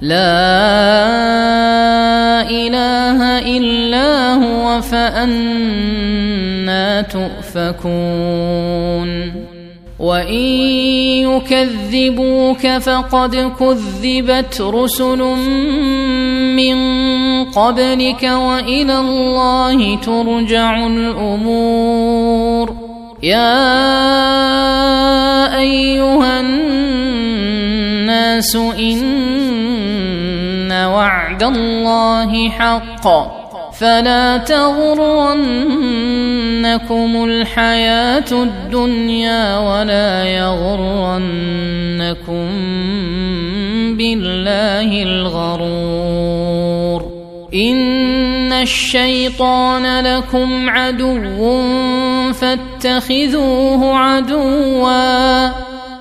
لا إله إلا هو فأنا تؤفكون. وإن يكذبوك فقد كذبت رسل من قبلك وإلى الله ترجع الأمور. يا أيها الناس إن وعد الله حق. فلا تغرنكم الحياة الدنيا ولا يغرنكم بالله الغرور. إن الشيطان لكم عدو فاتخذوه عدوا.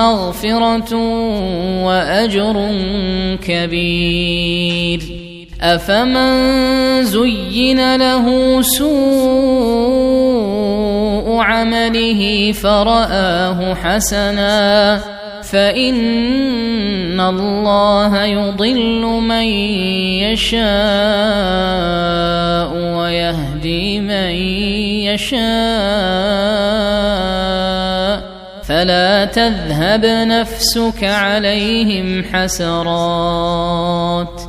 مغفرة وأجر كبير. أفمن زين له سوء عمله فرآه حسنا فإن الله يضل من يشاء ويهدي من يشاء. فلا تذهب نفسك عليهم حسرات.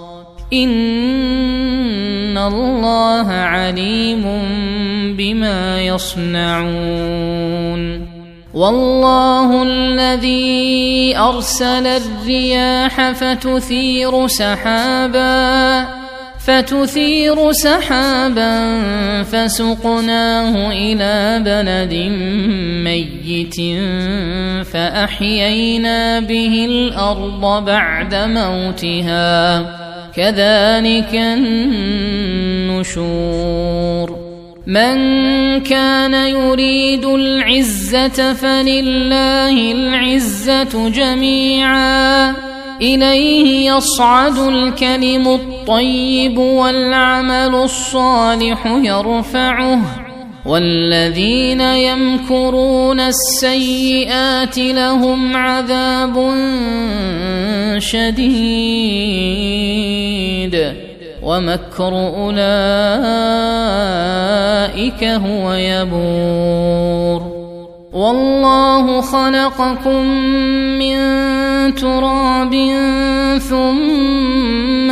إن الله عليم بما يصنعون. والله الذي أرسل الرياح فتثير سحابا. فتثير سحابا فسقناه إلى بلد ميت فأحيينا به الأرض بعد موتها. كذلك النشور. من كان يريد العزة فلله العزة جميعا. إليه يصعد الكلم الطيب والعمل الصالح يرفعه والذين يمكرون السيئات لهم عذاب شديد ومكر أولئك هو يبور والله خلقكم من تراب ثم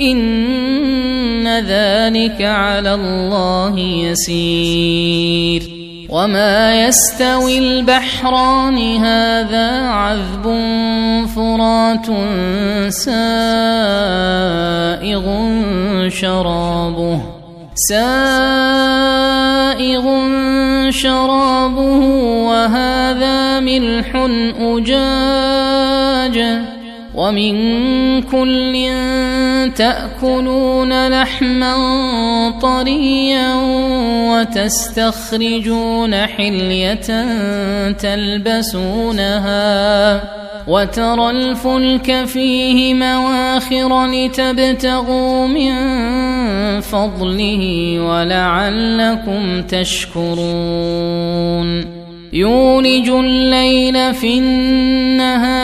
إن ذلك على الله يسير. وما يستوي البحران هذا عذب فرات سائغ شرابه. سائغ شرابه وهذا ملح أجاج. ومن كل تأكلون لحما طريا وتستخرجون حلية تلبسونها وترى الفلك فيه مواخر لتبتغوا من فضله ولعلكم تشكرون. يولج الليل في النهار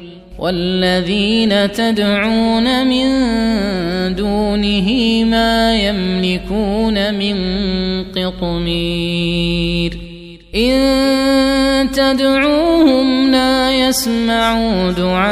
والذين تدعون من دونه ما يملكون من قطمير. إن تدعوهم لا يسمعوا دعاءكم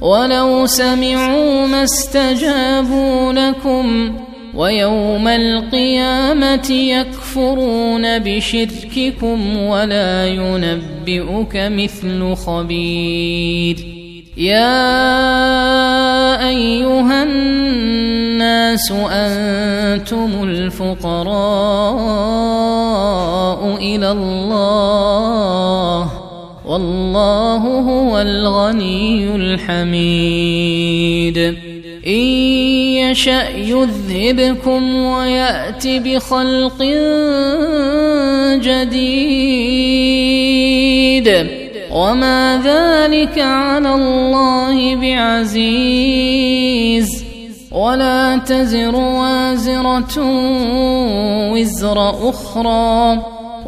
ولو سمعوا ما استجابوا لكم ويوم القيامة يكفرون بشرككم ولا ينبئك مثل خبير. يا أيها الناس أنتم الفقراء إلى الله والله هو الغني الحميد. إن يشا يذهبكم ويات بخلق جديد. وما ذلك على الله بعزيز. ولا تزر وازره وزر أخرى.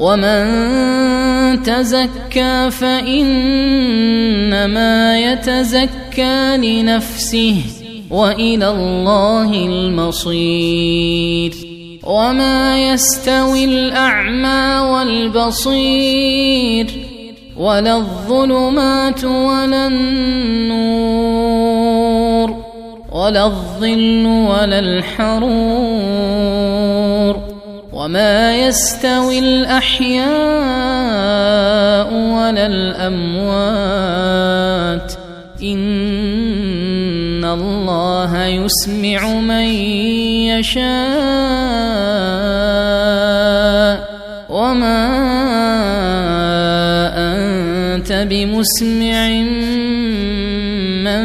ومن تزكى فانما يتزكى لنفسه والى الله المصير وما يستوي الاعمى والبصير ولا الظلمات ولا النور ولا الظل ولا الحرور وما يستوي الاحياء ولا الاموات ان الله يسمع من يشاء وما انت بمسمع من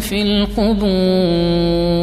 في القبور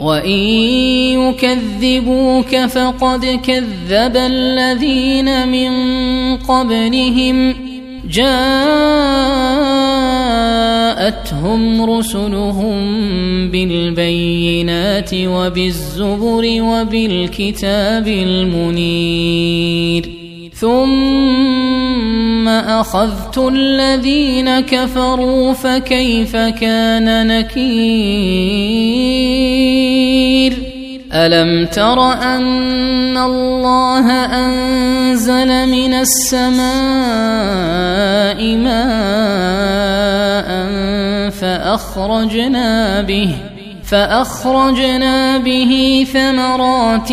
وان يكذبوك فقد كذب الذين من قبلهم جاءتهم رسلهم بالبينات وبالزبر وبالكتاب المنير ثم اخذت الذين كفروا فكيف كان نكير الم تر ان الله انزل من السماء ماء فاخرجنا به فأخرجنا به ثمرات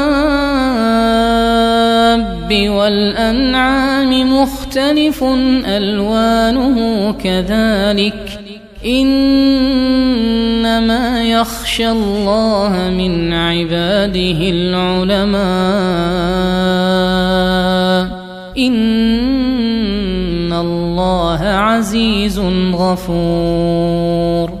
والأنعام مختلف ألوانه كذلك إنما يخشى الله من عباده العلماء إن الله عزيز غفور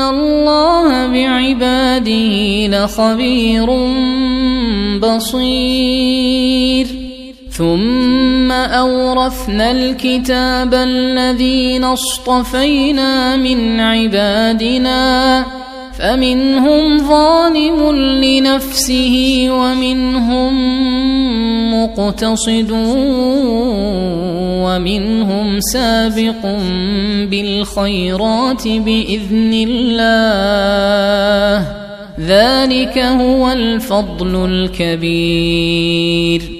الله بعباده لخبير بصير. ثم اورثنا الكتاب الذين اصطفينا من عبادنا فمنهم ظالم لنفسه ومنهم مقتصد ومنهم سابق بالخيرات بإذن الله. ذلك هو الفضل الكبير.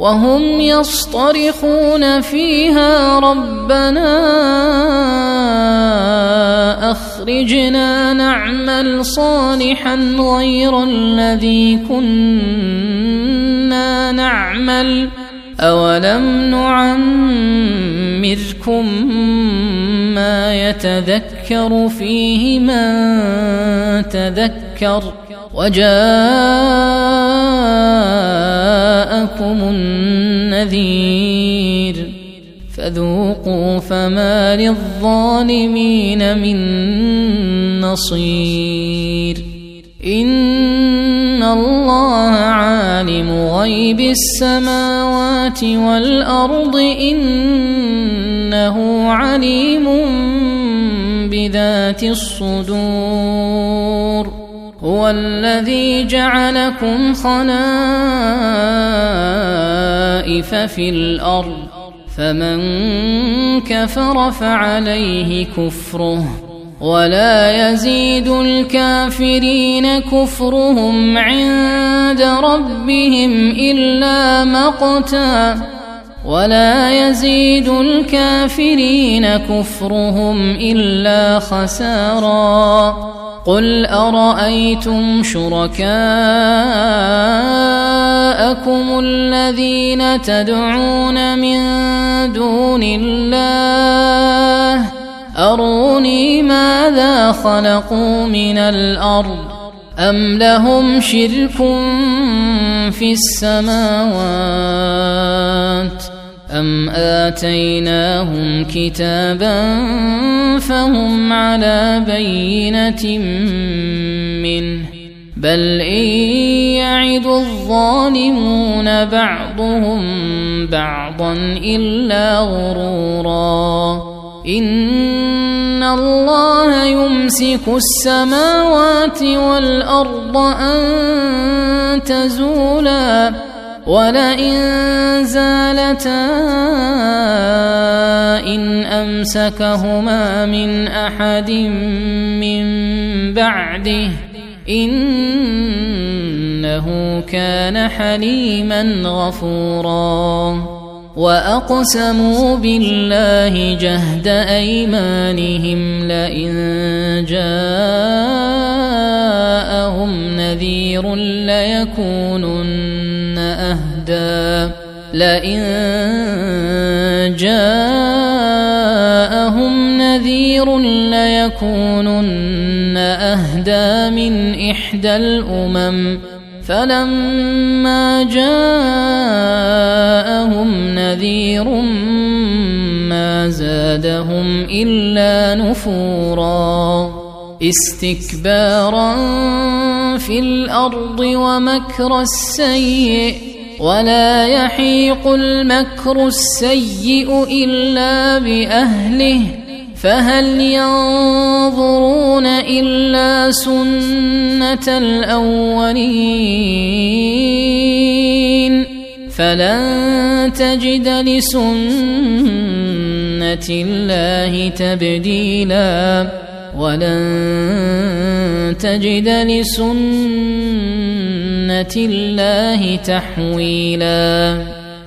وهم يصطرخون فيها ربنا أخرجنا نعمل صالحا غير الذي كنا نعمل أولم نعمركم ما يتذكر فيه من تذكر وجاءكم النذير. فذوقوا فما للظالمين من نصير. إن الله عالم غيب السماوات والأرض. إنه عليم بذات الصدور. هو الذي جعلكم خلائف في الأرض فمن كفر فعليه كفره. ولا يزيد الكافرين كفرهم عند ربهم إلا مقتا. ولا يزيد الكافرين كفرهم إلا خسارا. قل أرأيتم شركاءكم الذين تدعون من دون الله. أروني ماذا خلقوا من الأرض؟ أم لهم شرك في السماوات؟ أم آتيناهم كتابا فهم على بينة منه؟ بل إن يعد الظالمون بعضهم بعضا إلا غرورا إن الله يمسك السماوات والأرض أن تزولا ولئن زالتا ان امسكهما من احد من بعده إنه كان حليما غفورا. وأقسموا بالله جهد أيمانهم لئن جاءهم نذير ليكونن أهدى. لئن جاءهم نذير ليكونن أهدى من إحدى الأمم فلما جاءهم نذير ما زادهم إلا نفورا استكبارا في الأرض ومكر السيئ ولا يحيق المكر السيء إلا بأهله فهل ينظرون إلا سنة الأولين فلن تجد لسنة الله تبديلا ولن تجد لسنة الله تحويلا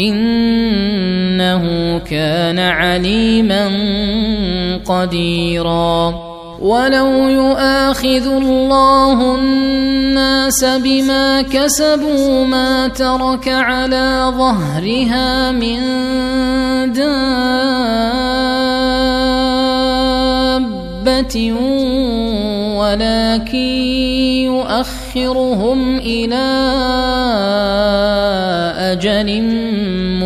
إنه كان عليما قديرا. ولو يؤاخذ الله الناس بما كسبوا ما ترك على ظهرها من دابة ولكن يؤخرهم إلى أجل